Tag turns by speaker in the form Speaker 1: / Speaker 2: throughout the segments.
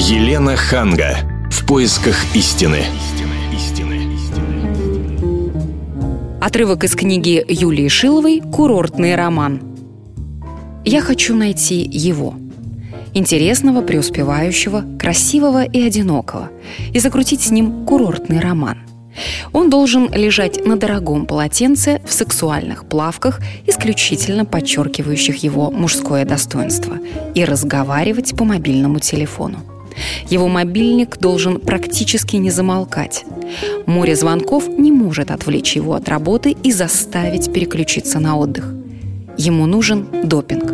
Speaker 1: Елена Ханга. В поисках истины.
Speaker 2: Отрывок из книги Юлии Шиловой «Курортный роман». Я хочу найти его. Интересного, преуспевающего, красивого и одинокого. И закрутить с ним курортный роман. Он должен лежать на дорогом полотенце в сексуальных плавках, исключительно подчеркивающих его мужское достоинство, и разговаривать по мобильному телефону. Его мобильник должен практически не замолкать. Море звонков не может отвлечь его от работы и заставить переключиться на отдых. Ему нужен допинг.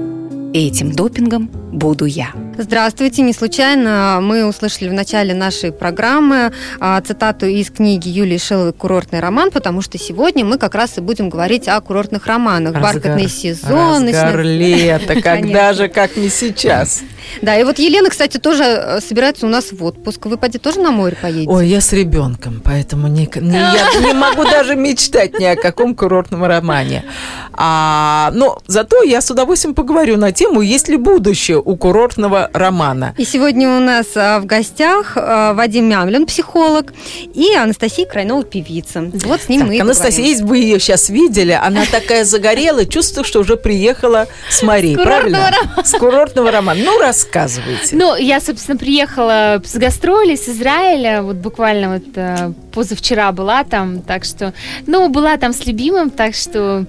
Speaker 2: И этим допингом буду я.
Speaker 3: Здравствуйте. Не случайно мы услышали в начале нашей программы а, цитату из книги Юлии Шиловой «Курортный роман», потому что сегодня мы как раз и будем говорить о курортных романах.
Speaker 4: Разгар,
Speaker 3: Бархатный сезон.
Speaker 4: Разгар лета, когда же, как не сейчас.
Speaker 3: Да, и вот Елена, кстати, тоже э, собирается у нас в отпуск. Вы, поди, тоже на море поедете?
Speaker 4: Ой, я с ребенком, поэтому не, не, я не могу даже мечтать ни о каком курортном романе. А, но зато я с удовольствием поговорю на тему, есть ли будущее у курортного романа.
Speaker 3: И сегодня у нас а, в гостях а, Вадим Мямлин, психолог, и Анастасия Крайнова, певица. Вот с ним
Speaker 4: так,
Speaker 3: мы и
Speaker 4: Анастасия, если бы вы ее сейчас видели, она такая загорелая, чувствую, что уже приехала с
Speaker 5: курортного
Speaker 4: правильно? С курортного романа. Ну, рассказывайте.
Speaker 5: Ну, я, собственно, приехала с гастролей с Израиля, вот буквально вот э, позавчера была там, так что, ну, была там с любимым, так что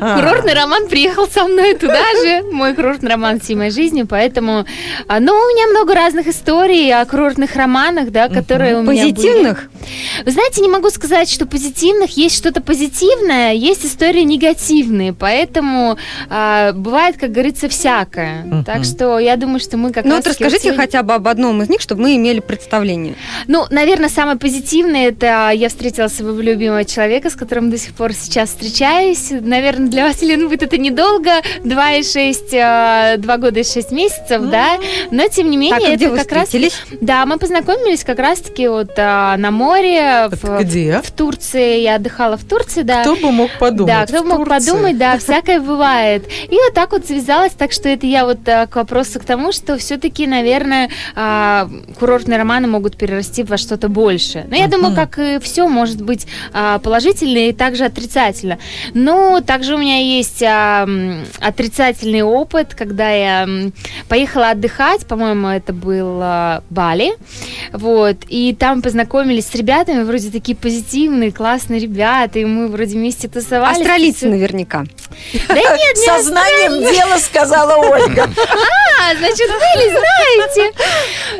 Speaker 4: Ага.
Speaker 5: курортный роман приехал со мной туда же, мой курортный роман всей моей жизни, поэтому, а, ну, у меня много разных историй о курортных романах, да, которые у меня были.
Speaker 3: Позитивных?
Speaker 5: Вы знаете, не могу сказать, что позитивных есть что-то позитивное, есть истории негативные, поэтому а, бывает, как говорится, всякое.
Speaker 4: Мгм.
Speaker 5: Так что я думаю, что мы как
Speaker 3: Ну
Speaker 5: раз
Speaker 3: вот расскажите хотя бы об одном из них, чтобы мы имели представление.
Speaker 5: Ну, наверное, самое позитивное это я встретила своего любимого человека, с которым до сих пор сейчас встречаюсь. Наверное, для вас, Елена, будет это недолго, два и шесть, а, два года и шесть месяцев, да. Но тем не менее,
Speaker 3: так, а где
Speaker 5: это
Speaker 3: вы
Speaker 5: как раз да, мы познакомились как раз-таки вот а, на море в,
Speaker 4: Это где?
Speaker 5: в Турции. Я отдыхала в Турции, да.
Speaker 4: Кто бы мог подумать?
Speaker 5: Да, кто бы мог
Speaker 4: Турции?
Speaker 5: подумать, да, всякое бывает. И вот так вот связалась, так что это я вот а, к вопросу к тому, что все-таки, наверное, а, курортные романы могут перерасти во что-то большее. Но я думаю, как и все, может быть а, положительно и также отрицательно. Но также у меня есть а, отрицательный опыт, когда я поехала отдыхать, по-моему, это был а, Бали, вот, и там познакомились с ребятами, вроде такие позитивные, классные ребята, и мы вроде вместе тусовались.
Speaker 3: Австралийцы наверняка.
Speaker 5: Да нет, не
Speaker 4: Сознанием дела сказала Ольга.
Speaker 5: А, значит, были, знаете.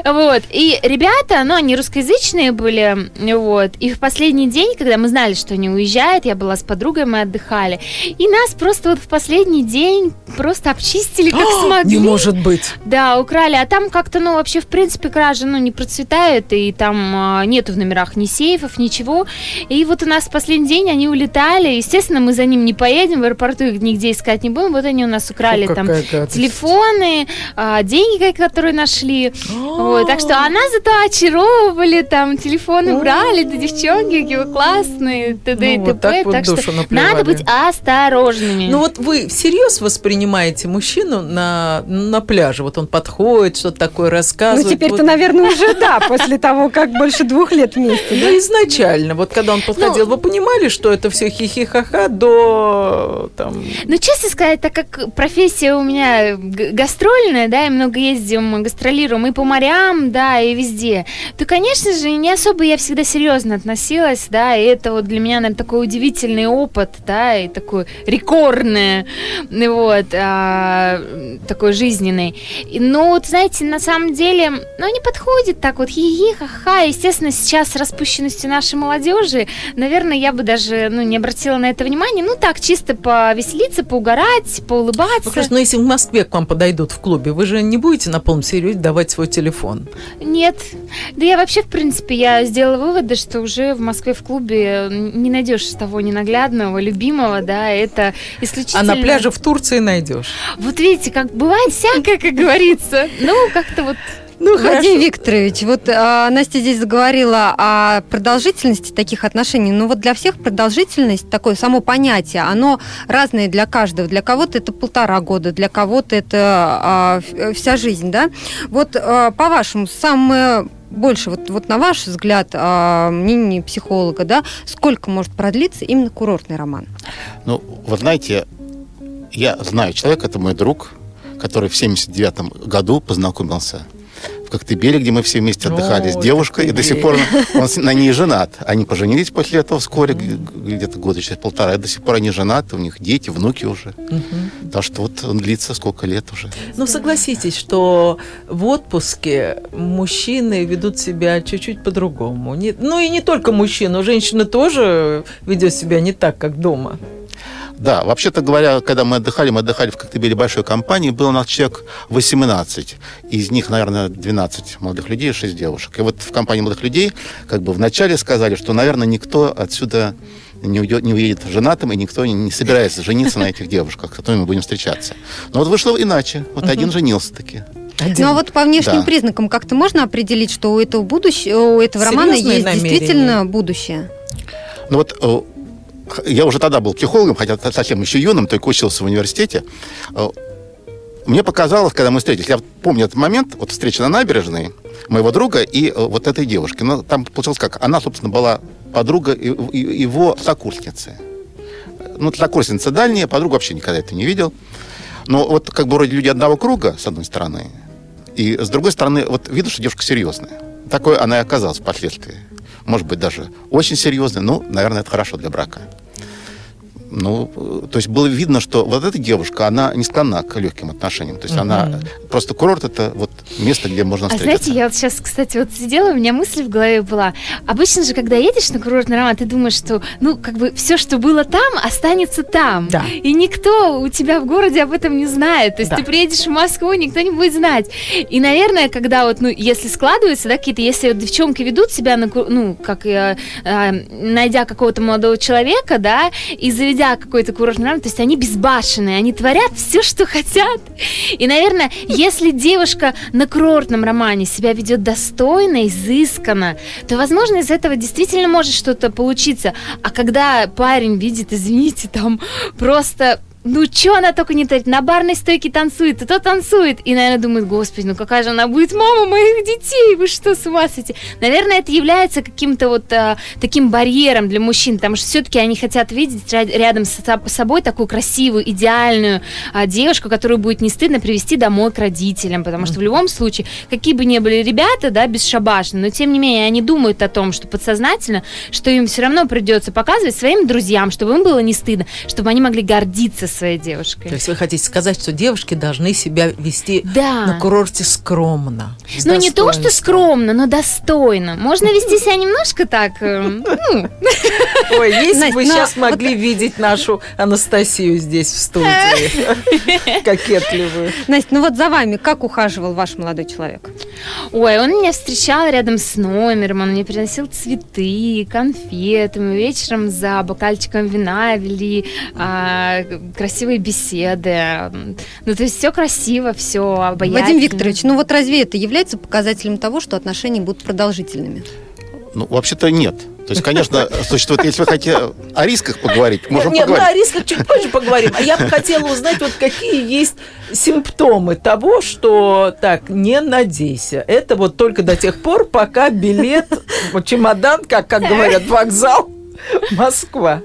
Speaker 5: Вот. И ребята, ну, они русскоязычные были, вот. И в последний день, когда мы знали, что они уезжают, я была с подругой, мы отдыхали. И нас просто вот в последний день просто обчистили, как смогли.
Speaker 4: Не может быть.
Speaker 5: Да, украли. А там как-то, ну, вообще, в принципе, кражи, ну, не процветают, и там а, нету в номерах ни сейфов, ничего. И вот у нас в последний день они улетали. Естественно, мы за ним не поедем, в аэропорту их нигде искать не будем. Вот они у нас украли
Speaker 4: Фу,
Speaker 5: там
Speaker 4: гадость.
Speaker 5: телефоны, а, деньги, которые нашли. Вот, так что, а нас зато очаровывали, там, телефоны брали, да девчонки, какие вы классные, т.д. и т.п.
Speaker 4: так
Speaker 5: что надо быть осторожными.
Speaker 4: Ну вот вы всерьез воспринимаете мужчину на, на пляже? Вот он подходит, что-то такое
Speaker 3: Ну,
Speaker 4: рассказывает.
Speaker 3: теперь-то,
Speaker 4: вот-
Speaker 3: наверное, уже да, после того, как больше двух лет вместе.
Speaker 4: Ну, изначально, вот когда он подходил, вы понимали, что это все хихи-ха-ха до там...
Speaker 5: Ну, честно сказать, так как профессия у меня гастрольная, да, и много ездим, гастролируем и по морям, да, и везде, то, конечно же, не особо я всегда серьезно относилась, да, и это вот для меня, наверное, такой удивительный опыт, да, и такой рекордный, ну, вот, а, такой жизненный. И, ну, вот, знаете, на самом деле, ну, не подходит так вот, хи-хи, ха-ха, естественно, сейчас с распущенностью нашей молодежи, наверное, я бы даже, ну, не обратила на это внимания, ну, так, чисто повеселиться, поугарать, поулыбаться.
Speaker 4: Ну, хорошо, но если в Москве к вам подойдут в клубе, вы же не будете на полном серьезе давать свой телефон.
Speaker 5: Нет. Да я вообще, в принципе, я сделала выводы, что уже в Москве в клубе не найдешь того ненаглядного, любимого, да, это
Speaker 4: А
Speaker 5: исключительно...
Speaker 4: на пляже в Турции найдешь.
Speaker 5: Вот видите, как бывает всякое, как говорится. Ну, как-то вот
Speaker 4: Ну,
Speaker 3: Вадим
Speaker 4: хорошо.
Speaker 3: Викторович, вот а, Настя здесь заговорила о продолжительности таких отношений. Но вот для всех продолжительность, такое само понятие, оно разное для каждого. Для кого-то это полтора года, для кого-то это а, вся жизнь, да? Вот а, по-вашему, самое больше, вот, вот на ваш взгляд, а, мнение психолога, да, сколько может продлиться именно курортный роман?
Speaker 6: Ну, вы знаете, я знаю человека, это мой друг, который в 79 году познакомился в Коктебеле, где мы все вместе отдыхали с
Speaker 4: Ой,
Speaker 6: девушкой, и до сих пор он с- на ней женат. Они поженились после этого вскоре, где-то года через полтора, и до сих пор они женаты, у них дети, внуки уже. Так что вот он длится сколько лет уже.
Speaker 4: Ну, согласитесь, что в отпуске мужчины ведут себя чуть-чуть по-другому. Ну, и не только мужчины, женщина тоже ведет себя не так, как дома.
Speaker 6: Да, вообще-то говоря, когда мы отдыхали, мы отдыхали в Коктебеле большой компании, было у нас человек 18. Из них, наверное, 12 молодых людей, 6 девушек. И вот в компании молодых людей как бы вначале сказали, что, наверное, никто отсюда не, уйдет, не уедет женатым, и никто не, не собирается жениться на этих девушках, с которыми мы будем встречаться. Но вот вышло иначе. Вот один женился таки.
Speaker 4: Один.
Speaker 3: Ну а вот по внешним
Speaker 6: Да.
Speaker 3: признакам как-то можно определить, что у этого будущего, у этого романа есть
Speaker 4: намерения?
Speaker 3: действительно будущее?
Speaker 6: Ну вот э, я уже тогда был психологом, хотя совсем еще юным, только учился в университете. Э, Мне показалось, когда мы встретились, я помню этот момент, вот встреча на набережной моего друга и э, вот этой девушки. Ну, там получилось как? Она, собственно, была подруга его сокурсницы. Ну, сокурсница дальняя, подругу вообще никогда это не видел. Но вот как бы вроде люди одного круга, с одной стороны, и с другой стороны, вот видно, что девушка серьезная. Такой она и оказалась впоследствии. Может быть, даже очень серьезная. Ну, наверное, это хорошо для брака. Ну, то есть было видно, что вот эта девушка, она не склонна к легким отношениям. То есть она просто курорт это вот место, где можно
Speaker 5: А
Speaker 6: встретиться.
Speaker 5: знаете, я вот сейчас, кстати, вот сидела, у меня мысль в голове была. Обычно же, когда едешь на курортный роман, ты думаешь, что, ну, как бы все, что было там, останется там.
Speaker 4: Да.
Speaker 5: И никто у тебя в городе об этом не знает. То есть
Speaker 4: Да.
Speaker 5: ты приедешь в Москву, никто не будет знать. И, наверное, когда вот, ну, если складывается, да, какие-то, если вот девчонки ведут себя, на, ну, как, э, э, найдя какого-то молодого человека, да, и заведя какой-то курортный роман, то есть они безбашенные, они творят все, что хотят. И, наверное, если девушка на курортном романе себя ведет достойно, изысканно, то, возможно, из этого действительно может что-то получиться. А когда парень видит, извините, там просто ну, что она только не творит? На барной стойке танцует, и то танцует. И, наверное, думает, господи, ну какая же она будет мама моих детей? Вы что, с ума сойти? Наверное, это является каким-то вот а, таким барьером для мужчин, потому что все-таки они хотят видеть ря- рядом с со- собой такую красивую, идеальную а, девушку, которую будет не стыдно привести домой к родителям, потому что в любом случае, какие бы ни были ребята, да, бесшабашные, но тем не менее они думают о том, что подсознательно, что им все равно придется показывать своим друзьям, чтобы им было не стыдно, чтобы они могли гордиться своей девушкой.
Speaker 4: То есть вы хотите сказать, что девушки должны себя вести
Speaker 5: Да.
Speaker 4: на курорте скромно.
Speaker 5: Ну, не то, что скромно, но достойно. Можно вести себя немножко так, э, ну,
Speaker 4: Ой, если бы сейчас могли видеть нашу Анастасию здесь в студии, кокетливую.
Speaker 3: Настя, ну вот за вами как ухаживал ваш молодой человек?
Speaker 5: Ой, он меня встречал рядом с номером, он мне приносил цветы, конфеты, мы вечером за бокальчиком вина вели а, красивые беседы. Ну, то есть все красиво, все обаятельно.
Speaker 3: Вадим Викторович, ну вот разве это является показателем того, что отношения будут продолжительными?
Speaker 6: Ну, вообще-то нет. То есть, конечно, существует, если вы хотите о рисках поговорить, можем
Speaker 4: Нет, ну о
Speaker 6: поговорить.
Speaker 4: рисках чуть позже поговорим. А я бы хотела узнать, вот какие есть симптомы того, что так, не надейся. Это вот только до тех пор, пока билет, вот чемодан, как, как говорят, вокзал, Москва.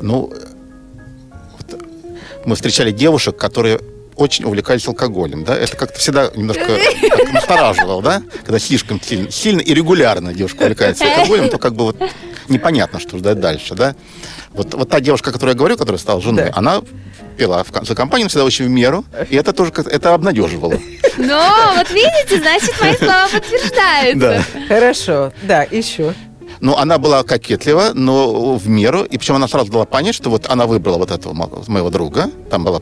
Speaker 6: Ну, мы встречали девушек, которые очень увлекались алкоголем, да, это как-то всегда немножко так настораживало, да, когда слишком сильно, сильно и регулярно девушка увлекается алкоголем, то как бы вот непонятно, что ждать дальше, да. Вот, вот та девушка, о которой я говорю, которая стала женой,
Speaker 4: Да.
Speaker 6: она пила в, за компанию всегда очень в меру, и это тоже как это обнадеживало.
Speaker 5: Но вот видите, значит, мои слова подтверждаются.
Speaker 6: Да.
Speaker 4: Хорошо, да, еще.
Speaker 6: Но она была кокетлива, но в меру. И причем она сразу дала понять, что вот она выбрала вот этого мо- моего друга. Там была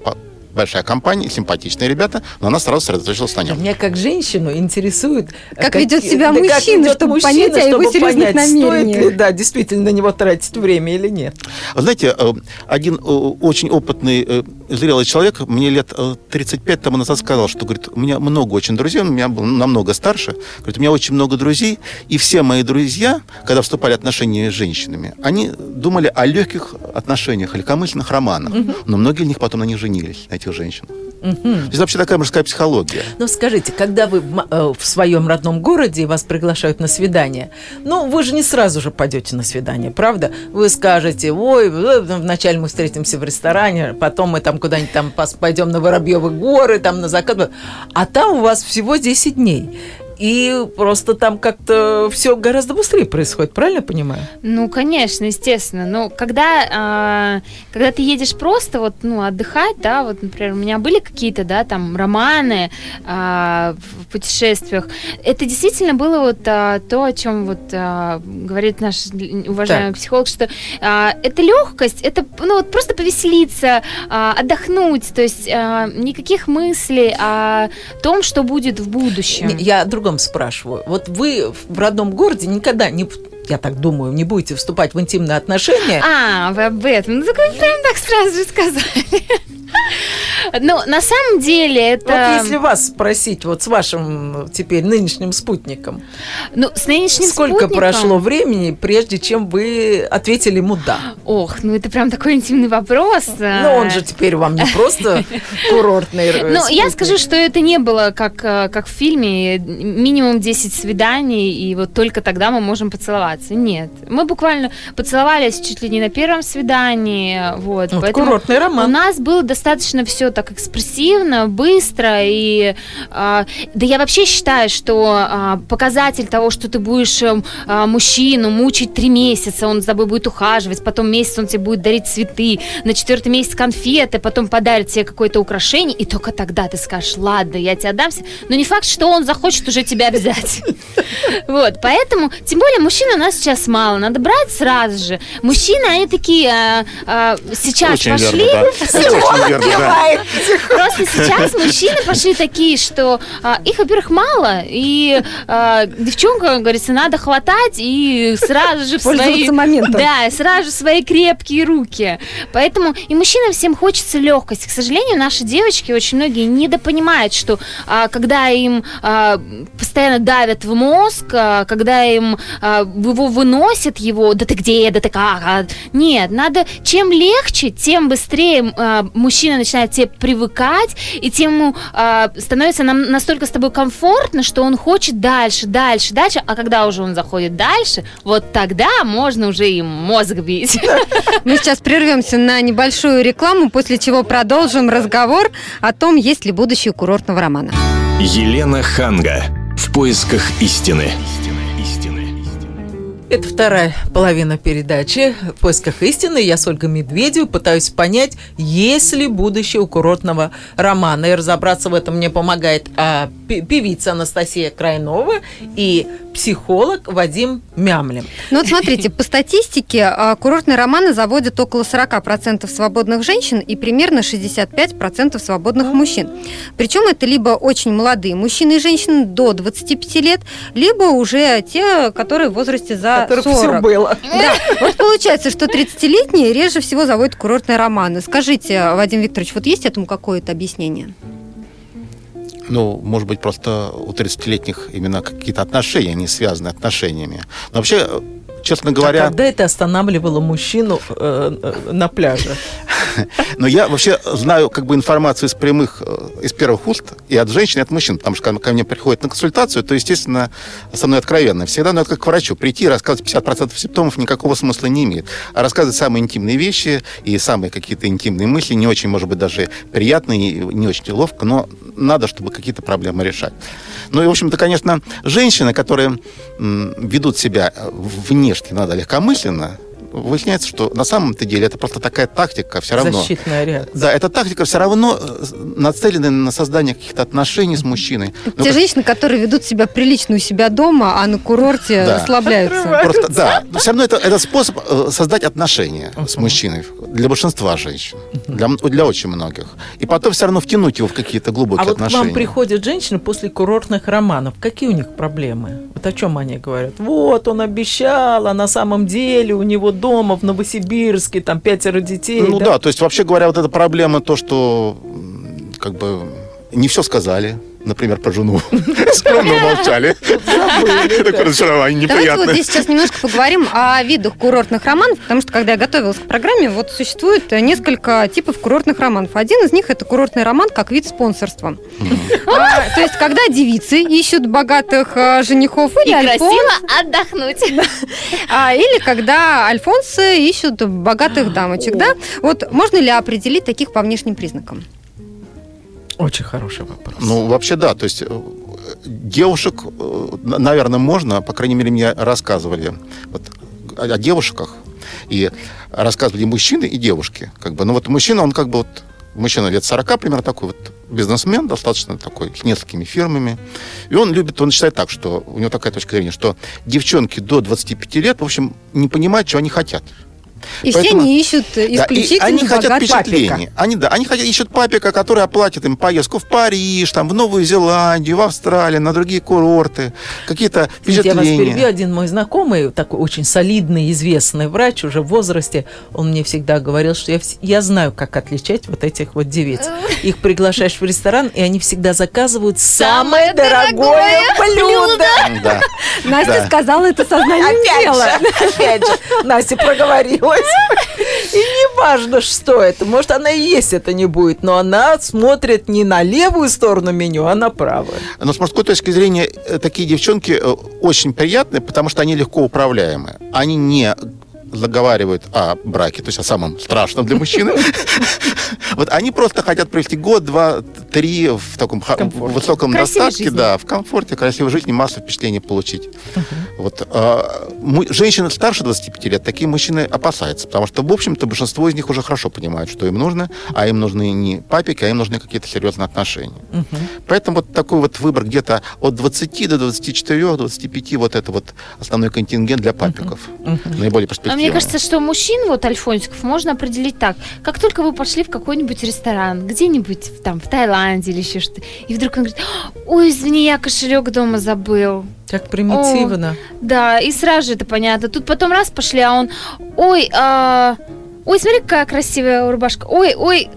Speaker 6: большая компания, симпатичные ребята, но она сразу сосредоточилась на нем.
Speaker 4: Меня как женщину интересует...
Speaker 3: Как ведет себя
Speaker 4: да, как
Speaker 3: мужчина,
Speaker 4: ведет
Speaker 3: чтобы
Speaker 4: мужчина,
Speaker 3: понять о его
Speaker 4: чтобы
Speaker 3: серьезных
Speaker 4: понять, стоит
Speaker 3: намерениях.
Speaker 4: ли, да, действительно на него тратить время или нет.
Speaker 6: Вы знаете, э, один э, очень опытный, э, зрелый человек мне лет э, 35 тому назад сказал, что, говорит, у меня много очень друзей, он у меня был намного старше, говорит, у меня очень много друзей, и все мои друзья, когда вступали в отношения с женщинами, они думали о легких отношениях, о легкомысленных романах, но многие из них потом на них женились, на этих женщинах. То есть вообще такая мужская психология.
Speaker 4: Но скажите, когда вы в э, в своем родном городе вас приглашают на свидание, ну, вы же не сразу же пойдете на свидание, правда? Вы скажете, ой, э, вначале мы встретимся в ресторане, потом мы там куда-нибудь там пойдем на Воробьевы горы, там на закат. А там у вас всего 10 дней. И просто там как-то все гораздо быстрее происходит, правильно понимаю?
Speaker 5: Ну, конечно, естественно. Но когда, а, когда ты едешь просто вот, ну, отдыхать, да, вот, например, у меня были какие-то, да, там, романы а, в путешествиях, это действительно было вот а, то, о чем вот а, говорит наш уважаемый
Speaker 4: Так.
Speaker 5: психолог, что а, это легкость, это, ну, вот просто повеселиться, а, отдохнуть, то есть а, никаких мыслей о том, что будет в будущем.
Speaker 4: Я о другом спрашиваю. Вот вы в родном городе никогда не, я так думаю, не будете вступать в интимные отношения.
Speaker 5: А, вы об этом. Ну, так вы прям так сразу же сказали. Ну, на самом деле это...
Speaker 4: Вот если вас спросить, вот с вашим теперь нынешним спутником,
Speaker 5: Ну, с нынешним
Speaker 4: сколько
Speaker 5: спутником-
Speaker 4: прошло времени, прежде чем вы ответили ему «да»?
Speaker 5: Ох, ну это прям такой интимный вопрос.
Speaker 4: Ну, он же теперь вам не просто курортный э,
Speaker 5: Ну, я скажу, что это не было как, э, как в фильме, минимум 10 свиданий, и вот только тогда мы можем поцеловаться. Нет. Мы буквально поцеловались чуть ли не на первом свидании. Вот,
Speaker 4: Вот
Speaker 5: поэтому
Speaker 4: курортный
Speaker 5: У
Speaker 4: роман.
Speaker 5: нас было достаточно все так экспрессивно, быстро и а, да я вообще считаю, что а, показатель того, что ты будешь эм, а, мужчину мучить три месяца, он за тобой будет ухаживать, потом месяц он тебе будет дарить цветы, на четвертый месяц конфеты, потом подарит тебе какое-то украшение, и только тогда ты скажешь, ладно, я тебе отдамся, но не факт, что он захочет уже тебя взять. Вот, поэтому, тем более, мужчин у нас сейчас мало, надо брать сразу же. Мужчины, они такие а, а, сейчас
Speaker 6: Очень
Speaker 5: пошли,
Speaker 6: верно, да. Очень верно, да.
Speaker 5: Просто сейчас мужчины пошли такие, что а, их, во-первых, мало, и а, девчонка, говорится, надо хватать и сразу же в свои...
Speaker 3: Моментом.
Speaker 5: Да, сразу же в свои крепкие руки. Поэтому и мужчинам всем хочется легкости. К сожалению, наши девочки очень многие недопонимают, что а, когда им а, постоянно давят в мозг, а, когда им а, его выносят его, да ты где, да ты как, а, нет, надо чем легче, тем быстрее а, мужчина начинает тебе привыкать, и тем ему а, становится нам настолько с тобой комфортно, что он хочет дальше, дальше, дальше, а когда уже он заходит дальше, вот тогда можно уже им мозг бить.
Speaker 3: Мы сейчас прервемся на небольшую рекламу, после чего продолжим разговор о том, есть ли будущее курортного романа.
Speaker 1: Елена Ханга. В поисках истины.
Speaker 4: Это вторая половина передачи «В поисках истины». Я с Ольгой Медведевой пытаюсь понять, есть ли будущее у курортного романа. И разобраться в этом мне помогает а, певица Анастасия Крайнова и психолог Вадим Мямлин.
Speaker 3: Ну вот смотрите, по статистике а, курортные романы заводят около 40% свободных женщин и примерно 65% свободных мужчин. Причем это либо очень молодые мужчины и женщины до 25 лет, либо уже те, которые в возрасте за
Speaker 4: Которых
Speaker 3: 40.
Speaker 4: все было.
Speaker 3: Да, вот получается, что 30-летние реже всего заводят курортные романы. Скажите, Вадим Викторович, вот есть этому какое-то объяснение?
Speaker 6: Ну, может быть, просто у 30-летних именно какие-то отношения, не связаны отношениями. Но вообще, честно
Speaker 4: А
Speaker 6: говоря,
Speaker 4: когда это останавливало мужчину э, э, на пляже?
Speaker 6: но я вообще знаю как бы информацию из прямых, э, из первых уст и от женщин, и от мужчин, потому что ко мне приходят на консультацию, то, естественно, со мной откровенно. Всегда надо как к врачу прийти и рассказывать 50% симптомов никакого смысла не имеет. А рассказывать самые интимные вещи и самые какие-то интимные мысли, не очень, может быть, даже приятные, не очень ловко, но надо, чтобы какие-то проблемы решать. Ну и, в общем-то, конечно, женщины, которые ведут себя э, внешне, надо легкомысленно, выясняется, что на самом-то деле это просто такая тактика все равно.
Speaker 4: Защитная реакция.
Speaker 6: Да, эта тактика все равно э, нацелена на создание каких-то отношений с мужчиной. Ну,
Speaker 3: Те
Speaker 6: как-
Speaker 3: женщины, которые ведут себя прилично у себя дома, а на курорте
Speaker 6: Да.
Speaker 3: расслабляются.
Speaker 6: Просто, да, все равно это, это способ э, создать отношения с мужчиной. для большинства женщин, для, для очень многих. И потом все равно втянуть его в какие-то глубокие
Speaker 4: А вот
Speaker 6: отношения.
Speaker 4: к вам приходят женщины после курортных романов. Какие у них проблемы? Вот о чем они говорят? Вот, он обещал, а на самом деле у него дома в Новосибирске там пятеро детей.
Speaker 6: Ну да? то есть вообще говоря, вот эта проблема, то, что как бы не все сказали, например, про жену. Скромно молчали. Такое разочарование
Speaker 3: Давайте вот
Speaker 6: неприятное.
Speaker 3: здесь сейчас немножко поговорим о видах курортных романов, потому что когда я готовилась к программе, вот существует несколько типов курортных романов. Один из них это курортный роман как вид спонсорства. А, То есть, когда девицы ищут богатых э, женихов
Speaker 5: И
Speaker 3: или альфон-
Speaker 5: красиво отдохнуть.
Speaker 3: а, или когда альфонсы ищут богатых дамочек, да? Вот можно ли определить таких по внешним признакам?
Speaker 4: Очень хороший вопрос.
Speaker 6: Ну, вообще, да. То есть э, девушек, э, на- наверное, можно, по крайней мере, мне рассказывали вот, о, девушках, и рассказывали мужчины, и девушки. Как бы. Ну, вот мужчина, он как бы вот, мужчина лет 40 примерно такой вот бизнесмен, достаточно такой, с несколькими фирмами. И он любит, он считает так, что у него такая точка зрения, что девчонки до 25 лет, в общем, не понимают, что они хотят.
Speaker 3: И
Speaker 6: Поэтому-
Speaker 3: все они ищут э,
Speaker 6: Да, и
Speaker 3: исключительно
Speaker 6: они хотят впечатлений. Они, да, они хотят, ищут папика, который оплатит им поездку в Париж, там, в Новую Зеландию, в Австралию, на другие курорты, какие-то
Speaker 4: Извините, я вас перебью.
Speaker 6: впечатления.
Speaker 4: Один мой знакомый, такой очень солидный, известный врач уже в возрасте, он мне всегда говорил, что я, я знаю, как отличать вот этих вот девиц. Их приглашаешь в ресторан, и они всегда заказывают самое дорогое блюдо.
Speaker 6: Да.
Speaker 3: Настя
Speaker 6: Да.
Speaker 3: сказала это сознанием дела.
Speaker 4: опять же, Настя проговорилась. И не важно, что это. Может, она и есть это не будет, но она смотрит не на левую сторону меню, а на правую.
Speaker 6: Но с мужской точки зрения э, такие девчонки э, очень приятные, потому что они легко управляемы. Они не заговаривают о браке, то есть о самом страшном для мужчины. Вот они просто хотят провести год, два, три в таком
Speaker 4: комфорте.
Speaker 6: высоком
Speaker 5: Красивой
Speaker 6: достатке,
Speaker 5: жизни.
Speaker 6: да, в комфорте, красивой жизни, массу впечатлений получить. Вот а, женщины старше 25 лет, такие мужчины опасаются, потому что, в общем-то, большинство из них уже хорошо понимают, что им нужно, а им нужны не папики, а им нужны какие-то серьезные отношения. Поэтому вот такой вот выбор где-то от 20 до 24, 25, вот это вот основной контингент для папиков. Наиболее
Speaker 5: А
Speaker 6: перспективный.
Speaker 5: мне кажется, что мужчин, вот альфонсиков, можно определить так. Как только вы пошли в какой-нибудь ресторан, где-нибудь там в Таиланде или еще что-то, и вдруг он говорит, ой, извини, я кошелек дома забыл.
Speaker 4: Как примитивно.
Speaker 5: Да, и сразу же это понятно. Тут потом раз пошли, а он, ой, а, ой, смотри, какая красивая рубашка. Ой, ой,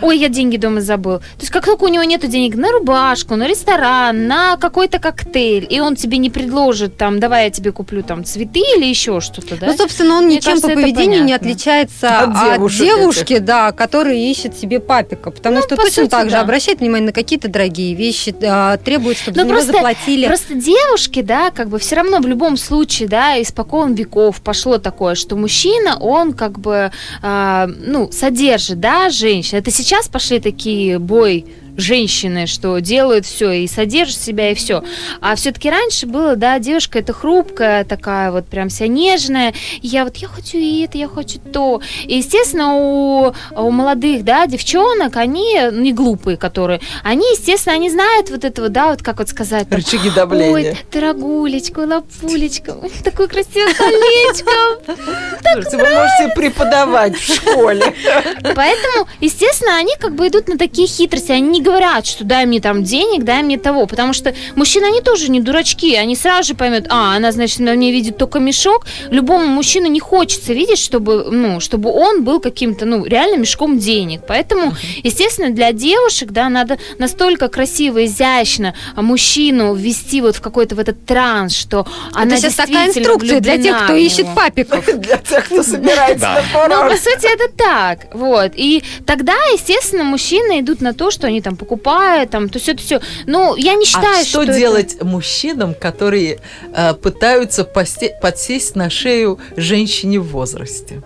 Speaker 5: ой, я деньги дома забыл. То есть как только у него нету денег на рубашку, на ресторан, на какой-то коктейль, и он тебе не предложит, там, давай я тебе куплю там цветы или еще что-то, да?
Speaker 3: Ну, собственно, он
Speaker 5: Мне
Speaker 3: ничем
Speaker 5: кажется,
Speaker 3: по поведению не отличается
Speaker 4: От
Speaker 3: от,
Speaker 4: девушек
Speaker 3: девушки, да, которая ищет себе папика. Потому
Speaker 5: Ну,
Speaker 3: что
Speaker 5: по
Speaker 3: точно
Speaker 5: сути,
Speaker 3: так же
Speaker 5: да.
Speaker 3: обращает внимание на какие-то дорогие вещи, а, требует, чтобы
Speaker 5: Ну,
Speaker 3: за него
Speaker 5: просто-
Speaker 3: заплатили.
Speaker 5: Просто девушки, да, как бы все равно в любом случае, да, испокон веков пошло такое, что мужчина, он как бы, ну, содержит, да, женщин. Это сейчас пошли такие бой женщины, что делают все и содержат себя и все. А все-таки раньше было, да, девушка это хрупкая, такая вот прям вся нежная. И я вот, я хочу и это, я хочу то. И, естественно, у, у молодых, да, девчонок, они, ну, не глупые, которые, они, естественно, они знают вот этого, да, вот как вот сказать, там,
Speaker 4: Рычаги давления.
Speaker 5: Ой, дорогулечка, лапулечка, такое красивое колечко.
Speaker 4: Слушайте, вы можете преподавать в школе.
Speaker 5: Поэтому, естественно, они как бы идут на такие хитрости. Они не говорят, что дай мне там денег, дай мне того. Потому что мужчины, они тоже не дурачки. Они сразу же поймут, а, она, значит, на мне видит только мешок. Любому мужчине не хочется видеть, чтобы, ну, чтобы он был каким-то, ну, реально мешком денег. Поэтому, естественно, для девушек, да, надо настолько красиво, изящно мужчину ввести вот в какой-то в этот транс, что она
Speaker 3: Это сейчас такая инструкция для тех, кто ищет папиков.
Speaker 4: Для тех, кто собирается на
Speaker 5: Ну, по сути, это так. Вот. И тогда, естественно, мужчины идут на то, что они там покупают, там, то все, то все. Ну, я не считаю,
Speaker 4: А что
Speaker 5: это-
Speaker 4: делать мужчинам, которые э, пытаются посте- подсесть на шею женщине в возрасте?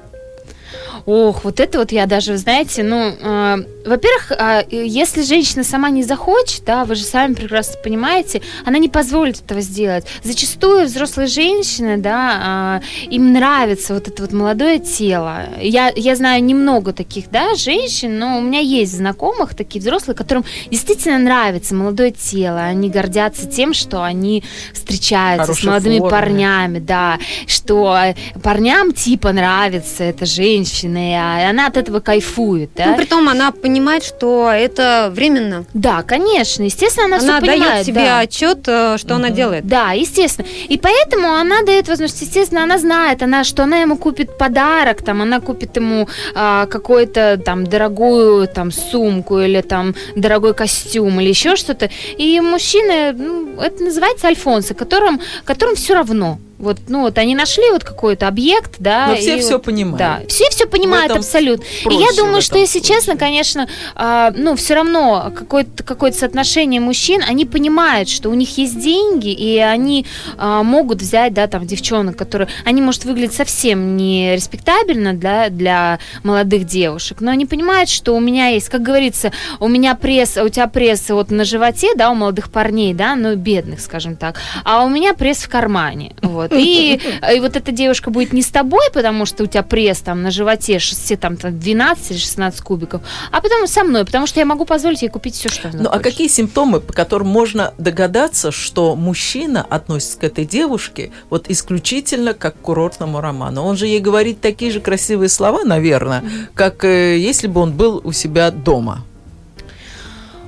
Speaker 5: Ох, вот это вот я даже, знаете, ну, э, во-первых, э, если женщина сама не захочет, да, вы же сами прекрасно понимаете, она не позволит этого сделать. Зачастую взрослые женщины, да, э, им нравится вот это вот молодое тело. Я, я знаю немного таких, да, женщин, но у меня есть знакомых такие взрослые, которым действительно нравится молодое тело. Они гордятся тем, что они встречаются с
Speaker 4: Хорошей
Speaker 5: молодыми
Speaker 4: формы.
Speaker 5: парнями, да, что парням типа нравится эта женщина, а она от этого кайфует, да.
Speaker 3: Ну, притом она понимает, что это временно.
Speaker 5: Да, конечно, естественно, она,
Speaker 3: Она
Speaker 5: все понимает.
Speaker 3: дает себе
Speaker 5: да.
Speaker 3: отчет, э, что она делает.
Speaker 5: Да, естественно. И поэтому она дает возможность, естественно, она знает, она, что она ему купит подарок, там, она купит ему а, какую-то там дорогую там сумку или там дорогой костюм или еще что-то. И мужчины, ну, это называется альфонсы, которым, которым все равно. Вот, ну вот они нашли вот какой-то объект, да.
Speaker 4: Но все все
Speaker 5: вот-
Speaker 4: понимают.
Speaker 5: Да, все все понимают абсолютно. И я думаю, что если
Speaker 4: случае.
Speaker 5: честно, конечно, а, ну все равно какое-то какое соотношение мужчин, они понимают, что у них есть деньги, и они а, могут взять, да, там девчонок, которые, они может выглядеть совсем не респектабельно для для молодых девушек, но они понимают, что у меня есть, как говорится, у меня пресс, у тебя пресс вот на животе, да, у молодых парней, да, ну бедных, скажем так, а у меня пресс в кармане, вот. И, и вот эта девушка будет не с тобой, потому что у тебя пресс там на животе шести, там, там 12 или 16 кубиков, а потом со мной, потому что я могу позволить ей купить все, что она
Speaker 4: Ну, а
Speaker 5: хочет.
Speaker 4: какие симптомы, по которым можно догадаться, что мужчина относится к этой девушке вот исключительно как к курортному роману? Он же ей говорит такие же красивые слова, наверное, как э, если бы он был у себя дома.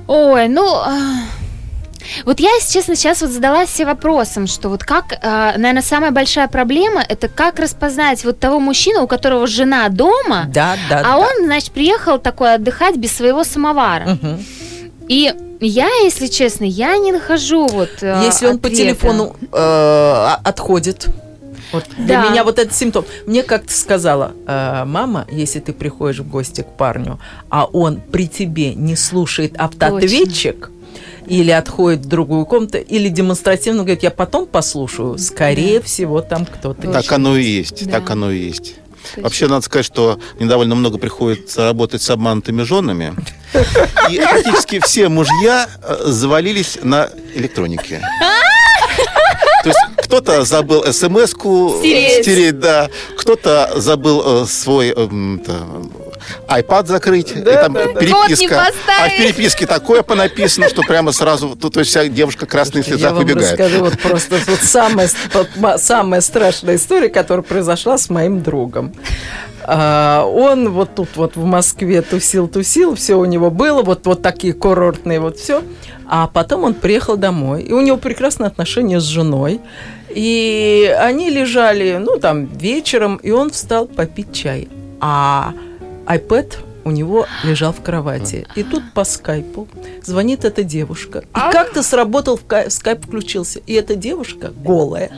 Speaker 5: Ой, ну... а, Вот я, если честно, сейчас вот задалась себе вопросом, что вот как, наверное, самая большая проблема это как распознать вот того мужчину, у которого жена дома,
Speaker 4: Да, да,
Speaker 5: а
Speaker 4: да.
Speaker 5: он, значит, приехал такой отдыхать без своего самовара.
Speaker 4: Мгм.
Speaker 5: И я, если честно, я не нахожу вот э,
Speaker 4: Если он по телефону э, отходит. Вот для
Speaker 5: Да.
Speaker 4: меня вот этот симптом. Мне как-то сказала э, мама, если ты приходишь в гости к парню, а он при тебе не слушает автоответчик, или отходит в другую комнату, или демонстративно говорит, я потом послушаю, скорее всего, там кто-то.
Speaker 6: Так оно и есть,
Speaker 5: Да.
Speaker 6: так оно и есть.
Speaker 5: Точно.
Speaker 6: Вообще, надо сказать, что мне довольно много приходится работать с обманутыми женами. И практически все мужья э, завалились на электронике. То есть кто-то забыл смс-ку
Speaker 5: Стереть.
Speaker 6: стереть, да. Кто-то забыл э, свой это, iPad закрыть. и там
Speaker 5: не
Speaker 6: переписка. А в переписке такое понаписано, что прямо сразу, то, то есть вся девушка в красных
Speaker 4: Я
Speaker 6: слезах
Speaker 4: вам
Speaker 6: выбегает.
Speaker 4: расскажу вот просто вот самая, самая страшная история, которая произошла с моим другом. А, он вот тут вот в Москве тусил-тусил, все у него было, вот, вот такие курортные вот все. А потом он приехал домой, и у него прекрасные отношения с женой. И они лежали, ну, там, вечером, и он встал попить чай. А iPad у него лежал в кровати. И тут по скайпу звонит эта девушка. И как-то сработал, в ка- скайп включился. И эта девушка голая.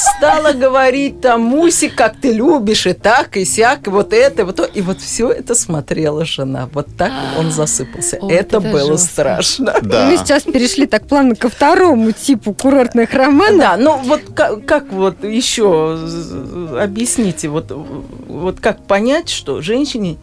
Speaker 4: Стала говорить там, Мусик, как ты любишь, и так, и сяк, и вот это, и вот то. И вот все это смотрела жена. Вот так он засыпался.
Speaker 5: О,
Speaker 4: это
Speaker 5: это
Speaker 4: было
Speaker 5: жестко.
Speaker 4: страшно.
Speaker 6: Да.
Speaker 3: Мы сейчас перешли так плавно ко второму типу курортных романов.
Speaker 4: Да, ну вот как, как вот еще объясните, вот, вот как понять, что женщине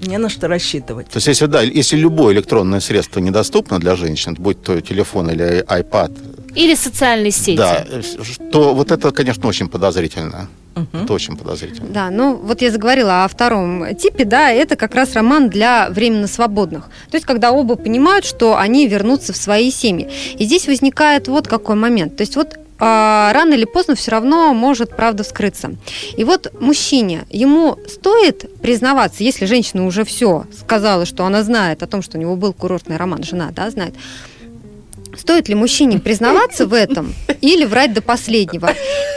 Speaker 4: не на что рассчитывать.
Speaker 6: То есть, если, да, если любое электронное средство недоступно для женщин, будь то телефон или iPad,
Speaker 5: Или социальные сети.
Speaker 6: да, э, то вот это, конечно, очень подозрительно. Это очень подозрительно.
Speaker 3: Да, ну вот я заговорила о втором типе, да, это как раз роман для временно свободных. То есть, когда оба понимают, что они вернутся в свои семьи. И здесь возникает вот какой момент. То есть, вот а, рано или поздно все равно может правда вскрыться. И вот мужчине, ему стоит признаваться, если женщина уже все сказала, что она знает о том, что у него был курортный роман, жена, да, знает, Стоит ли мужчине признаваться в этом или врать до последнего?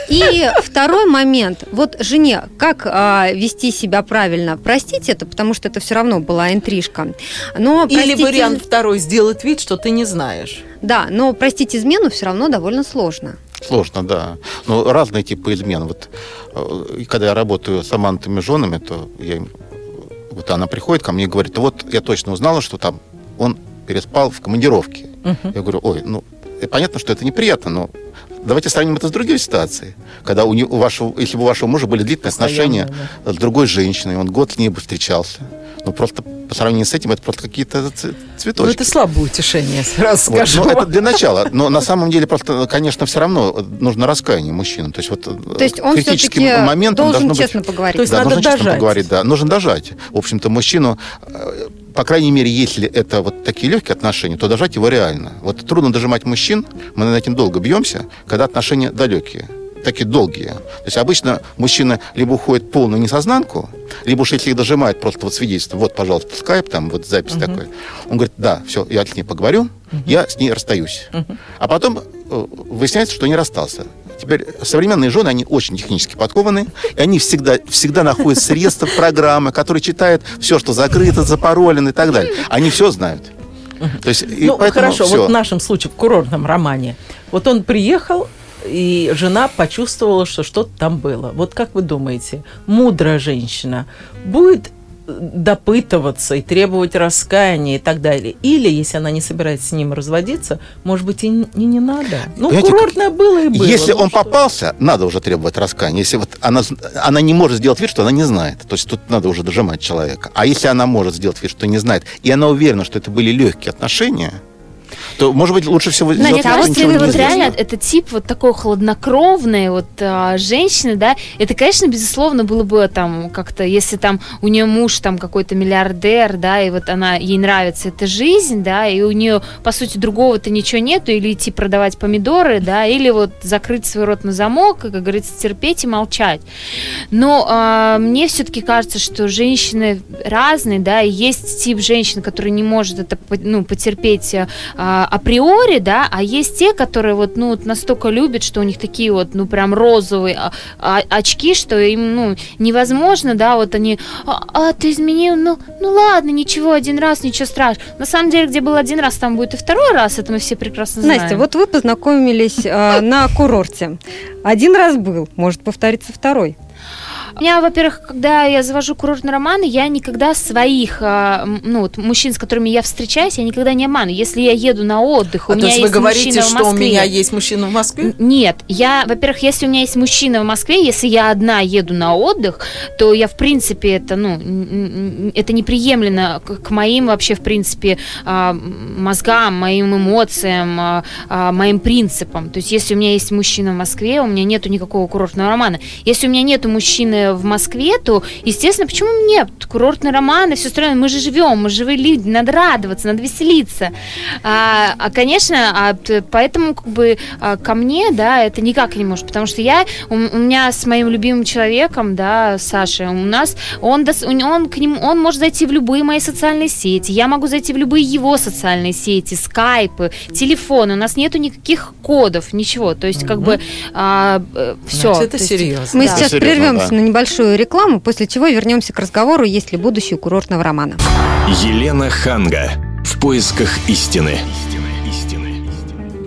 Speaker 3: И второй момент. Вот жене, как а, вести себя правильно? Простить это, потому что это все равно была интрижка. Но
Speaker 4: Или
Speaker 3: простить-
Speaker 4: вариант второй, сделать вид, что ты не знаешь.
Speaker 3: Да, но простить измену все равно довольно сложно.
Speaker 6: Сложно, да. Но разные типы измен. Вот э, когда я работаю с амантами женами, то я им- вот она приходит ко мне и говорит, вот я точно узнала, что там он переспал в командировке. Я говорю, ой, ну, э, понятно, что это неприятно, но давайте сравним это с другой ситуацией. Когда у, не- у вашего, если бы у вашего мужа были длительные
Speaker 4: Постоянно,
Speaker 6: отношения с другой женщиной, он год с ней бы встречался. Ну, просто по сравнению с этим, это просто какие-то ц-
Speaker 4: Ну,
Speaker 6: цветочки.
Speaker 4: это слабое утешение, сразу
Speaker 6: Вот,
Speaker 4: скажу.
Speaker 6: ну, это для начала. Но на самом деле просто, конечно, все равно нужно раскаяние мужчины. То есть вот
Speaker 3: То есть он
Speaker 6: критическим моментом
Speaker 3: должен
Speaker 6: должно быть-
Speaker 3: честно поговорить.
Speaker 4: То есть
Speaker 6: да,
Speaker 4: надо
Speaker 6: нужно честно
Speaker 4: дожать.
Speaker 6: поговорить, да. Нужно дожать. В общем-то, мужчину, э, по крайней мере, если это вот такие легкие отношения, то дожать его реально. Вот трудно дожимать мужчин, мы над этим долго бьемся, когда отношения далекие. Такие долгие. То есть обычно мужчина либо уходит полную несознанку, либо уж если их дожимает просто вот свидетельство, вот, пожалуйста, скайп, там вот запись uh-huh. такой. Он говорит, да, все, я с ней поговорю, uh-huh. я с ней расстаюсь. Uh-huh. А потом э, выясняется, что не расстался. Теперь современные жены, они очень технически подкованы, и они всегда, всегда находят средства, программы, которые читают все, что закрыто, запаролено и так далее. Они все знают.
Speaker 4: То есть, ну, хорошо, все. вот в нашем случае, в курортном романе, вот он приехал, и жена почувствовала, что что-то там было. Вот как вы думаете, мудрая женщина будет допытываться и требовать раскаяния и так далее. Или, если она не собирается с ним разводиться, может быть, и не, не надо. Ну, Понимаете, курортное было и было.
Speaker 6: Если ну, он что? попался, надо уже требовать раскаяния. Если вот она, она не может сделать вид, что она не знает, то есть тут надо уже дожимать человека. А если она может сделать вид, что не знает, и она уверена, что это были легкие отношения, то, может быть, лучше всего
Speaker 5: сделать Нет, а вот вот реально это тип вот такой хладнокровной вот а, женщины, да, это, конечно, безусловно, было бы там как-то, если там у нее муж там какой-то миллиардер, да, и вот она, ей нравится эта жизнь, да, и у нее, по сути, другого-то ничего нету, или идти продавать помидоры, да, или вот закрыть свой рот на замок, и, как говорится, терпеть и молчать. Но а, мне все-таки кажется, что женщины разные, да, и есть тип женщин, который не может это, ну, потерпеть а, априори, да, а есть те, которые вот, ну, настолько любят, что у них такие вот, ну, прям розовые а, а, очки, что им, ну, невозможно, да, вот они, а, а ты изменил, ну, ну ладно, ничего, один раз, ничего страшного. На самом деле, где был один раз, там будет и второй раз, это мы все прекрасно знаем.
Speaker 3: Настя, вот вы познакомились э, на курорте. Один раз был, может повториться второй.
Speaker 5: У меня, во-первых, когда я завожу курортные романы, я никогда своих, а, ну, вот, мужчин, с которыми я встречаюсь, я никогда не обману. Если я еду на отдых, у
Speaker 4: а
Speaker 5: меня
Speaker 4: есть
Speaker 5: есть
Speaker 4: вы говорите, что у меня есть мужчина в Москве?
Speaker 5: Нет, я, во-первых, если у меня есть мужчина в Москве, если я одна еду на отдых, то я, в принципе, это, ну, это неприемлемо к моим вообще, в принципе, а, мозгам, моим эмоциям, а, моим принципам. То есть, если у меня есть мужчина в Москве, у меня нету никакого курортного романа. Если у меня нету мужчины в Москве, то, естественно, почему нет? Курортные романы, все остальное, мы же живем, мы живые люди, надо радоваться, надо веселиться. А, а конечно, а, поэтому как бы а, ко мне, да, это никак не может, потому что я, у, у меня с моим любимым человеком, да, Сашей, у нас, он, он, к нему, он может зайти в любые мои социальные сети, я могу зайти в любые его социальные сети, скайпы, телефоны, у нас нету никаких кодов, ничего, то есть как бы а, э, все.
Speaker 4: Значит, это серьезно.
Speaker 3: Мы да. сейчас серьезно, прервемся да. на небольшую рекламу, после чего вернемся к разговору, есть ли будущее курортного романа.
Speaker 1: Елена Ханга. В поисках истины.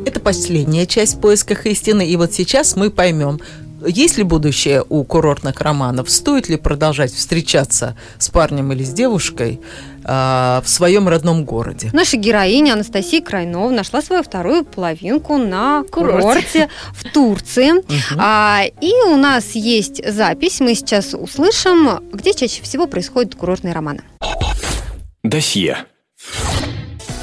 Speaker 4: Это последняя часть в поисках истины, и вот сейчас мы поймем, есть ли будущее у курортных романов? Стоит ли продолжать встречаться с парнем или с девушкой э, в своем родном городе?
Speaker 3: Наша героиня Анастасия Крайнова нашла свою вторую половинку на курорте, курорте в Турции. А, и у нас есть запись, мы сейчас услышим, где чаще всего происходят курортные романы.
Speaker 1: Досье.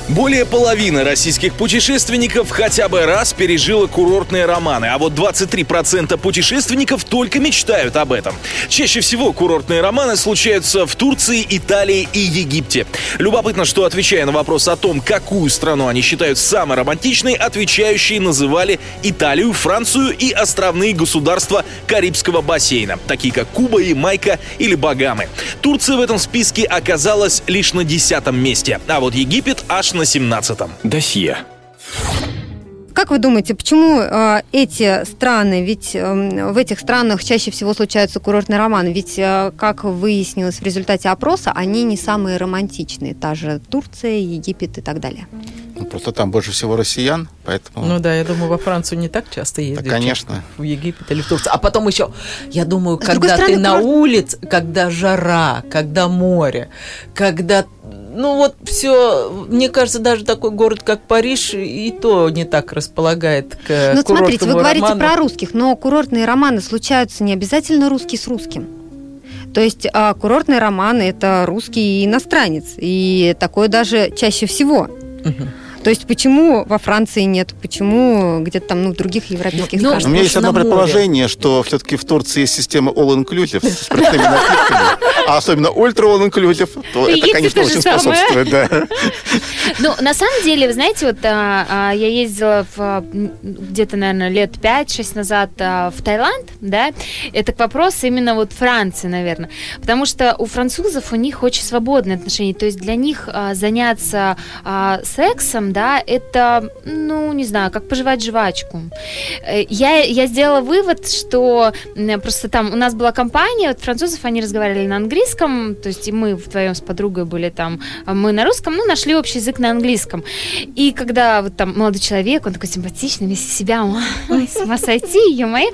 Speaker 7: Более половины российских путешественников хотя бы раз пережила курортные романы, а вот 23% путешественников только мечтают об этом. Чаще всего курортные романы случаются в Турции, Италии и Египте. Любопытно, что отвечая на вопрос о том, какую страну они считают самой романтичной, отвечающие называли Италию, Францию и островные государства Карибского бассейна, такие как Куба, Ямайка или Багамы. Турция в этом списке оказалась лишь на десятом месте, а вот Египет аж на 17-м.
Speaker 1: Досье.
Speaker 3: Как вы думаете, почему э, эти страны, ведь э, в этих странах чаще всего случаются курортные романы, ведь, э, как выяснилось в результате опроса, они не самые романтичные, та же Турция, Египет и так далее.
Speaker 6: Ну, просто там больше всего россиян, поэтому...
Speaker 4: Ну да, я думаю, во Францию не так часто ездят.
Speaker 6: Да, конечно.
Speaker 4: В Египет или в Турцию. А потом еще, я думаю, С когда ты стороны, на улице, когда жара, когда море, когда ну вот все, мне кажется, даже такой город, как Париж, и то не так располагает к Ну
Speaker 3: смотрите, вы говорите
Speaker 4: роману.
Speaker 3: про русских, но курортные романы случаются не обязательно русский с русским. То есть а, курортные романы – это русский и иностранец, и такое даже чаще всего. Угу. То есть почему во Франции нет, почему где-то там ну, в других европейских
Speaker 5: Ну,
Speaker 3: странах?
Speaker 6: У меня есть одно
Speaker 4: море.
Speaker 6: предположение, что все-таки в Турции есть система all-inclusive с спиртными напитками, а особенно ультра all-inclusive, то это, конечно, очень
Speaker 5: самое.
Speaker 6: способствует, да.
Speaker 5: Ну, на самом деле, вы знаете, вот а, а, я ездила а, где-то, наверное, лет 5-6 назад в Таиланд, да, это к вопросу именно вот Франции, наверное, потому что у французов у них очень свободные отношения, то есть для них заняться сексом, да, это, ну, не знаю, как пожевать жвачку. Э, Я, я сделала вывод, что просто там у нас была компания, вот французов, они разговаривали на английском, то есть и мы вдвоем с подругой были там, а мы на русском, ну, нашли общий язык на английском. И когда вот там молодой человек, он такой симпатичный, весь себя, ой, с ума сойти, ё-моё.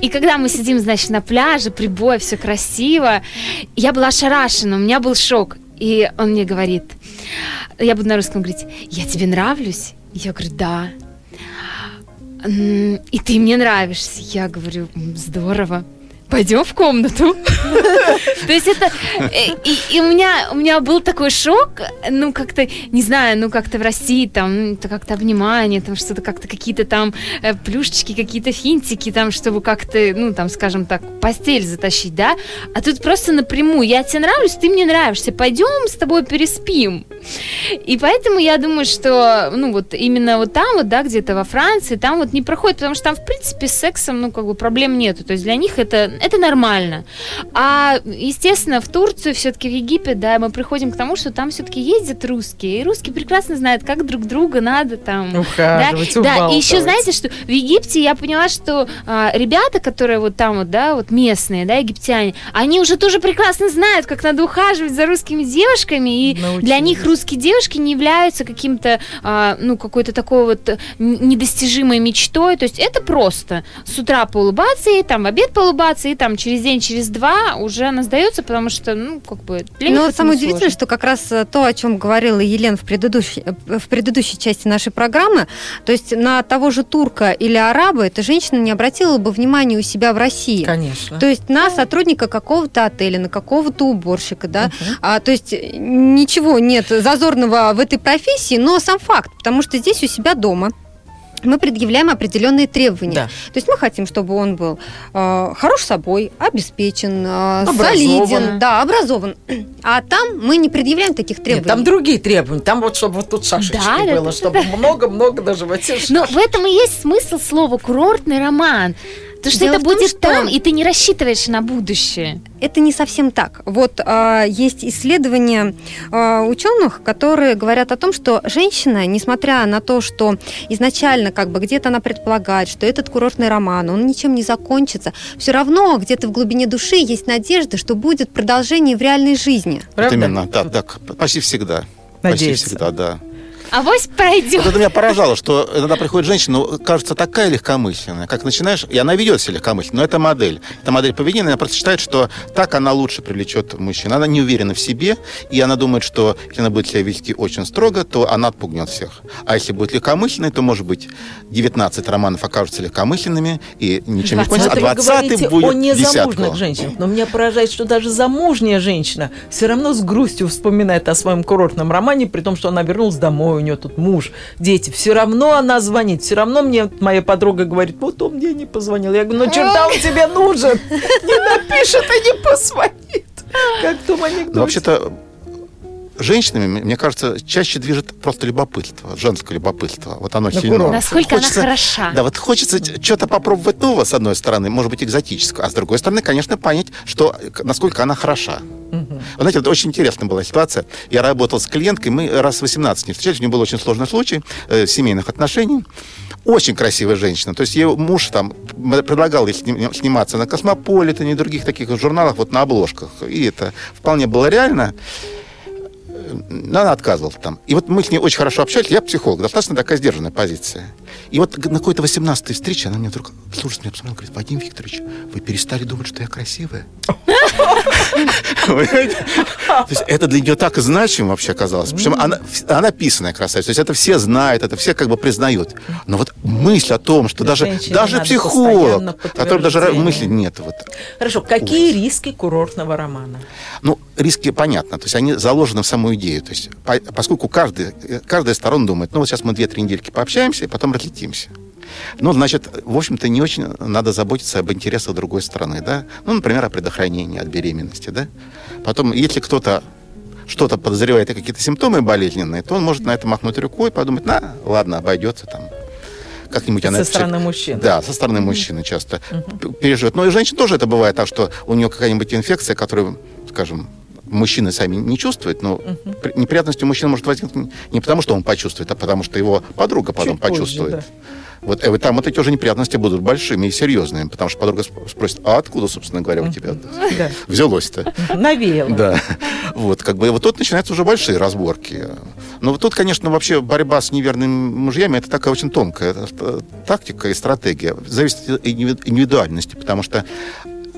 Speaker 5: И когда мы сидим, значит, на пляже, прибой, все красиво, я была ошарашена, у меня был шок. И он мне говорит, я буду на русском говорить, я тебе нравлюсь? Я говорю, да. «М, И ты мне нравишься. Я говорю, «М, здорово. Пойдем в комнату. То есть это... э, И, у, меня, у меня был такой шок, ну, как-то, не знаю, ну, как-то в России, там, ну, как-то обнимание, там, что-то как-то какие-то там э, плюшечки, какие-то финтики, там, чтобы как-то, ну, там, скажем так, постель затащить, да? А тут просто напрямую, я тебе нравлюсь, ты мне нравишься, пойдем с тобой переспим. И поэтому я думаю, что, ну, вот именно вот там вот, да, где-то во Франции, там вот не проходит, потому что там, в принципе, с сексом, ну, как бы проблем нету. То есть для них это, это нормально. А, естественно, в Турцию, все-таки в Египет, да, мы приходим к тому, что там все-таки ездят русские, и русские прекрасно знают, как друг друга надо там...
Speaker 4: Ухаживать,
Speaker 5: да, да, и еще знаете, что в Египте я поняла, что а, ребята, которые вот там вот, да, вот местные, да, египтяне, они уже тоже прекрасно знают, как надо ухаживать за русскими девушками, и
Speaker 4: Научились.
Speaker 5: для них русские девушки не являются каким-то, а, ну, какой-то такой вот недостижимой мечтой, то есть это просто с утра поулыбаться ей, там в обед поулыбаться, и там через день, через два уже она сдается, потому что, ну, как бы для
Speaker 3: Ну, самое удивительное, что как раз э, то, о чем говорила Елена в предыдущей, э, в предыдущей части нашей программы, то есть на того же турка или араба эта женщина не обратила бы внимания у себя в России.
Speaker 4: Конечно.
Speaker 3: То есть на сотрудника какого-то отеля, на какого-то уборщика, да. А, то есть э, ничего нет зазорного в этой профессии, но сам факт, потому что здесь у себя дома мы предъявляем определенные требования.
Speaker 4: Да.
Speaker 3: То есть мы хотим, чтобы он был э, хорош собой, обеспечен, э,
Speaker 4: Образован.
Speaker 3: солиден, да, образован. А там мы не предъявляем таких
Speaker 4: Нет,
Speaker 3: требований.
Speaker 4: там другие требования. Там вот, чтобы вот тут шашечки
Speaker 5: Да, да,
Speaker 4: было,
Speaker 5: да,
Speaker 4: чтобы много-много на животе
Speaker 5: Но
Speaker 4: шашек.
Speaker 5: в этом и есть смысл слова курортный роман. То, что
Speaker 3: Дело
Speaker 5: это
Speaker 3: том,
Speaker 5: будет
Speaker 3: что-
Speaker 5: там, и ты не рассчитываешь на будущее.
Speaker 3: Это не совсем так. Вот а, есть исследования а, ученых, которые говорят о том, что женщина, несмотря на то, что изначально как бы где-то она предполагает, что этот курортный роман, он ничем не закончится, все равно где-то в глубине души есть надежда, что будет продолжение в реальной жизни.
Speaker 6: Вот
Speaker 4: Правда?
Speaker 6: именно, да, да, почти всегда. Почти
Speaker 4: Надеется.
Speaker 6: всегда, да.
Speaker 5: Авось пройдет.
Speaker 6: Вот это меня поражало, что иногда приходит женщина, ну, кажется, такая легкомысленная, как начинаешь, и она ведет себя легкомысленно, но это модель. Это модель поведения, она просто считает, что так она лучше привлечет мужчин. Она не уверена в себе, и она думает, что если она будет себя вести очень строго, то она отпугнет всех. А если будет легкомысленной, то, может быть, 19 романов окажутся легкомысленными, и ничем не кончится, а
Speaker 4: это вы
Speaker 6: 20
Speaker 4: говорите
Speaker 6: будет
Speaker 4: о незамужних
Speaker 6: десятку.
Speaker 4: женщинах. Но меня поражает, что даже замужняя женщина все равно с грустью вспоминает о своем курортном романе, при том, что она вернулась домой, у нее тут муж, дети. Все равно она звонит. Все равно мне моя подруга говорит, вот он мне не позвонил. Я говорю, ну черта он тебе нужен. Не напишет и не позвонит. Как в том анекдоте.
Speaker 6: Ну, вообще-то, женщинами, мне кажется, чаще движет просто любопытство, женское любопытство. Вот оно
Speaker 4: На
Speaker 6: сильно.
Speaker 5: Насколько она
Speaker 6: Хочется-
Speaker 5: хороша.
Speaker 6: Да, вот хочется что-то попробовать нового, с одной стороны, может быть, экзотического, а с другой стороны, конечно, понять, что, насколько она хороша. Вы знаете, это очень интересная была ситуация. Я работал с клиенткой, мы раз в 18 не встречались, у нее был очень сложный случай э, семейных отношений. Очень красивая женщина. То есть ее муж там предлагал ей сним- сниматься на Космополитене и других таких журналах, вот на обложках. И это вполне было реально. Но она отказывалась там. И вот мы с ней очень хорошо общались. Я психолог, достаточно такая сдержанная позиция. И вот на какой-то 18-й встрече она мне вдруг, слушай, меня посмотрела, говорит, Вадим Викторович, вы перестали думать, что я красивая? То есть это для нее так значимо вообще оказалось. Причем она, она писанная красавица. То есть это все знают, это все как бы признают. Но вот мысль о том, что
Speaker 4: Для
Speaker 6: даже, даже психолог, который даже мысли нет. Вот.
Speaker 4: Хорошо, какие риски курортного романа?
Speaker 6: Ну, риски понятно, то есть они заложены в саму идею. То есть, по- поскольку каждый, каждая сторона думает, ну вот сейчас мы две-три недельки пообщаемся, и потом разлетимся. Ну, значит, в общем-то, не очень надо заботиться об интересах другой стороны, да? Ну, например, о предохранении от беременности, да? Потом, если кто-то что-то подозревает и какие-то симптомы болезненные, то он может на это махнуть рукой и подумать, на, ладно, обойдется там. Как-нибудь
Speaker 4: Со
Speaker 6: она это
Speaker 4: стороны
Speaker 6: всё-
Speaker 4: мужчин.
Speaker 6: Да, со стороны мужчины часто п- переживет. Но и женщин тоже это бывает так, что у нее какая-нибудь инфекция, которую, скажем, мужчины сами не чувствуют, но при- неприятность у мужчины может возникнуть не потому, что он почувствует, а потому что его подруга потом
Speaker 4: Чуть позже,
Speaker 6: почувствует.
Speaker 4: да.
Speaker 6: Вот э, там вот эти уже неприятности будут большими и серьезными, потому что подруга сп- спросит, а откуда, собственно говоря, у тебя
Speaker 4: Да.
Speaker 6: взялось-то?
Speaker 4: Навеяло.
Speaker 6: Да. Вот, как бы, вот тут начинаются уже большие разборки. Но вот тут, конечно, вообще борьба с неверными мужьями, это такая очень тонкая э, тактика и стратегия. Зависит от индиви- индивидуальности, потому что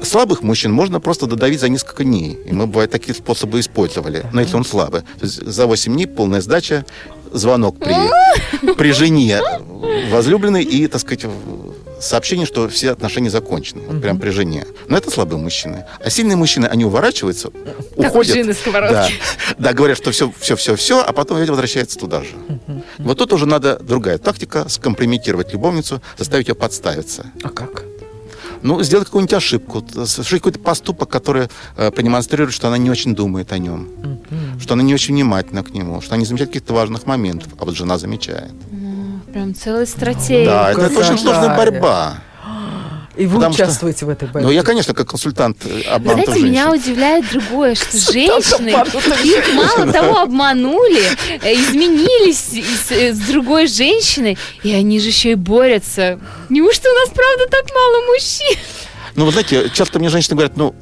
Speaker 6: слабых мужчин можно просто додавить за несколько дней. И мы, бывает, такие способы использовали. Но если он слабый. То есть за 8 дней полная сдача, звонок при, при жене возлюбленной и, так сказать, сообщение, что все отношения закончены. Вот прям при жене. Но это слабые мужчины. А сильные мужчины, они уворачиваются, уходят.
Speaker 5: из сковородки.
Speaker 6: Да, да, говорят, что все, все, все, все, а потом ведь возвращается туда же. Вот тут уже надо другая тактика, скомпрометировать любовницу, заставить ее подставиться.
Speaker 4: А как?
Speaker 6: Ну, сделать какую-нибудь ошибку, совершить какой-то поступок, который э, продемонстрирует, что она не очень думает о нем, что она не очень внимательна к нему, что она не замечает каких-то важных моментов, а вот жена замечает.
Speaker 5: Прям целая стратегия.
Speaker 6: да, это, это очень сложная борьба.
Speaker 4: И вы
Speaker 6: Потому что-
Speaker 4: участвуете в этой борьбе?
Speaker 6: Ну, я, конечно, как консультант э, обманутых
Speaker 5: знаете,
Speaker 6: женщин.
Speaker 5: меня удивляет другое, что женщины, их мало того обманули, э, изменились э, с другой женщиной, и они же еще и борются. Неужто у нас правда так мало мужчин?
Speaker 6: Ну, вы знаете, часто мне женщины говорят, ну,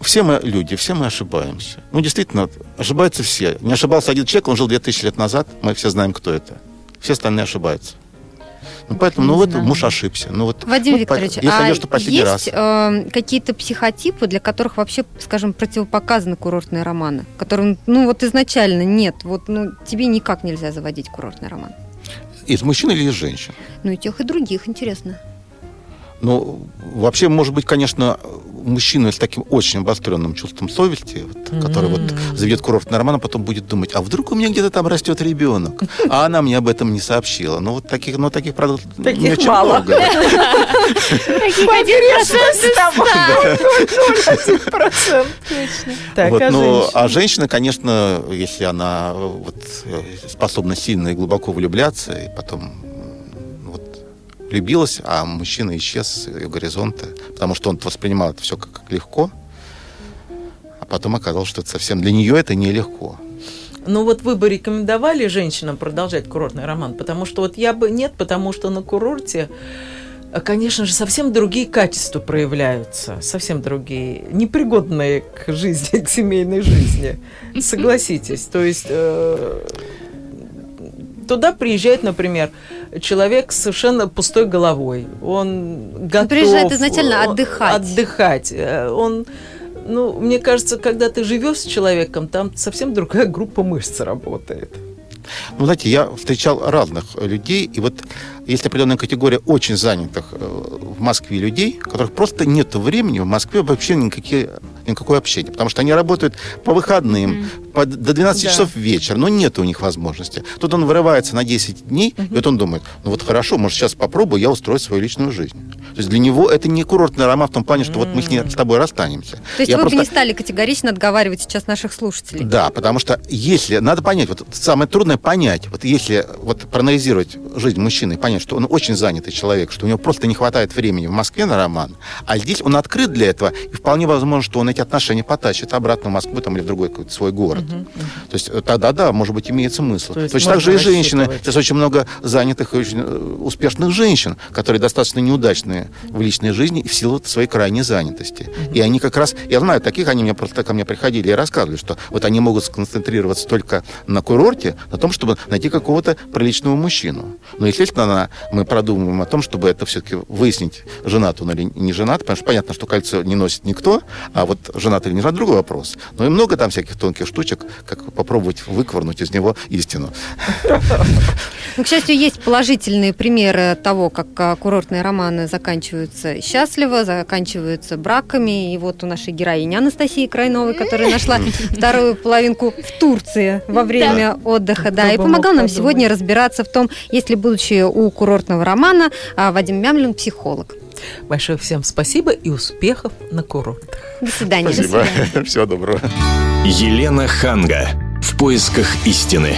Speaker 6: все мы люди, все мы ошибаемся. Ну, действительно, ошибаются все. Не ошибался один человек, он жил 2000 лет назад, мы все знаем, кто это. Все остальные ошибаются. Ну, поэтому, ну, вот муж ошибся. Ну, вот,
Speaker 3: Вадим
Speaker 6: вот,
Speaker 3: Викторович,
Speaker 6: если
Speaker 3: а
Speaker 6: что последний раз.
Speaker 3: есть э, какие-то психотипы, для которых вообще, скажем, противопоказаны курортные романы? Которым, ну, вот изначально нет, вот, ну, тебе никак нельзя заводить курортный роман.
Speaker 6: Из мужчин или из женщин?
Speaker 3: Ну, и тех, и других, интересно.
Speaker 6: Ну, вообще, может быть, конечно, мужчина с таким очень обостренным чувством совести, вот, который вот заведет курортный роман, а потом будет думать, а вдруг у меня где-то там растет ребенок, а она мне об этом не сообщила. Ну, вот таких, ну, таких, правда, не
Speaker 4: Таких
Speaker 6: очень
Speaker 4: мало.
Speaker 6: много.
Speaker 5: Таких один процент
Speaker 6: Вот,
Speaker 4: а
Speaker 6: ну, а женщина, конечно, если она вот, способна сильно и глубоко влюбляться, и потом вот, влюбилась, а мужчина исчез с ее горизонта, потому что он воспринимал это все как, как легко, а потом оказалось, что это совсем для нее это нелегко.
Speaker 4: Ну вот вы бы рекомендовали женщинам продолжать курортный роман? Потому что вот я бы нет, потому что на курорте, э, конечно же, совсем другие качества проявляются, совсем другие, непригодные к жизни, к семейной жизни. Согласитесь. То есть э, туда приезжает, например, человек с совершенно пустой головой. Он готов...
Speaker 3: приезжает изначально
Speaker 4: он-
Speaker 3: отдыхать.
Speaker 4: Отдыхать. Э, Он ну, мне кажется, когда ты живешь с человеком, там совсем другая группа мышц работает.
Speaker 6: Ну, знаете, я встречал разных людей, и вот есть определенная категория очень занятых э, в Москве людей, у которых просто нет времени в Москве вообще никакие, никакое общение, потому что они работают по выходным, по- до 12
Speaker 4: Да.
Speaker 6: часов вечера, но нет у них возможности. Тут он вырывается на 10 дней, и вот он думает, ну вот хорошо, может, сейчас попробую я устроить свою личную жизнь. То есть для него это не курортный роман в том плане, что вот мы с, ней- с тобой расстанемся.
Speaker 3: То есть
Speaker 6: Я
Speaker 3: вы
Speaker 6: просто-
Speaker 3: бы не стали категорично отговаривать сейчас наших слушателей?
Speaker 6: да, потому что если, надо понять, вот самое трудное понять, вот если вот проанализировать жизнь мужчины и понять, что он очень занятый человек, что у него просто не хватает времени в Москве на роман, а здесь он открыт для этого, и вполне возможно, что он эти отношения потащит обратно в Москву там, или в другой какой-то свой город. То есть э, тогда, да, может быть, имеет смысл.
Speaker 4: То есть
Speaker 6: Точно так же и женщины. Сейчас очень много занятых и очень э, успешных женщин, которые достаточно неудачные в личной жизни в силу своей крайней занятости. И они как раз, я знаю, таких они мне просто ко мне приходили и рассказывали, что вот они могут сконцентрироваться только на курорте, на том, чтобы найти какого-то приличного мужчину. Но, естественно, мы продумываем о том, чтобы это все-таки выяснить, женат он или не женат, потому что понятно, что кольцо не носит никто, а вот женат или не женат, другой вопрос. Но и много там всяких тонких штучек, как попробовать выкварнуть из него истину.
Speaker 3: Ну, к счастью, есть положительные примеры того, как а, курортные романы заканчиваются счастливо, заканчиваются браками. И вот у нашей героини Анастасии Крайновой, которая нашла вторую половинку в Турции во время отдыха. Да, и помогал нам сегодня разбираться в том, есть ли будущее у курортного романа а, Вадим Мямлин, психолог.
Speaker 4: Большое всем спасибо и успехов на курортах.
Speaker 3: До свидания.
Speaker 6: Спасибо. Всего доброго.
Speaker 1: Елена Ханга. В поисках истины.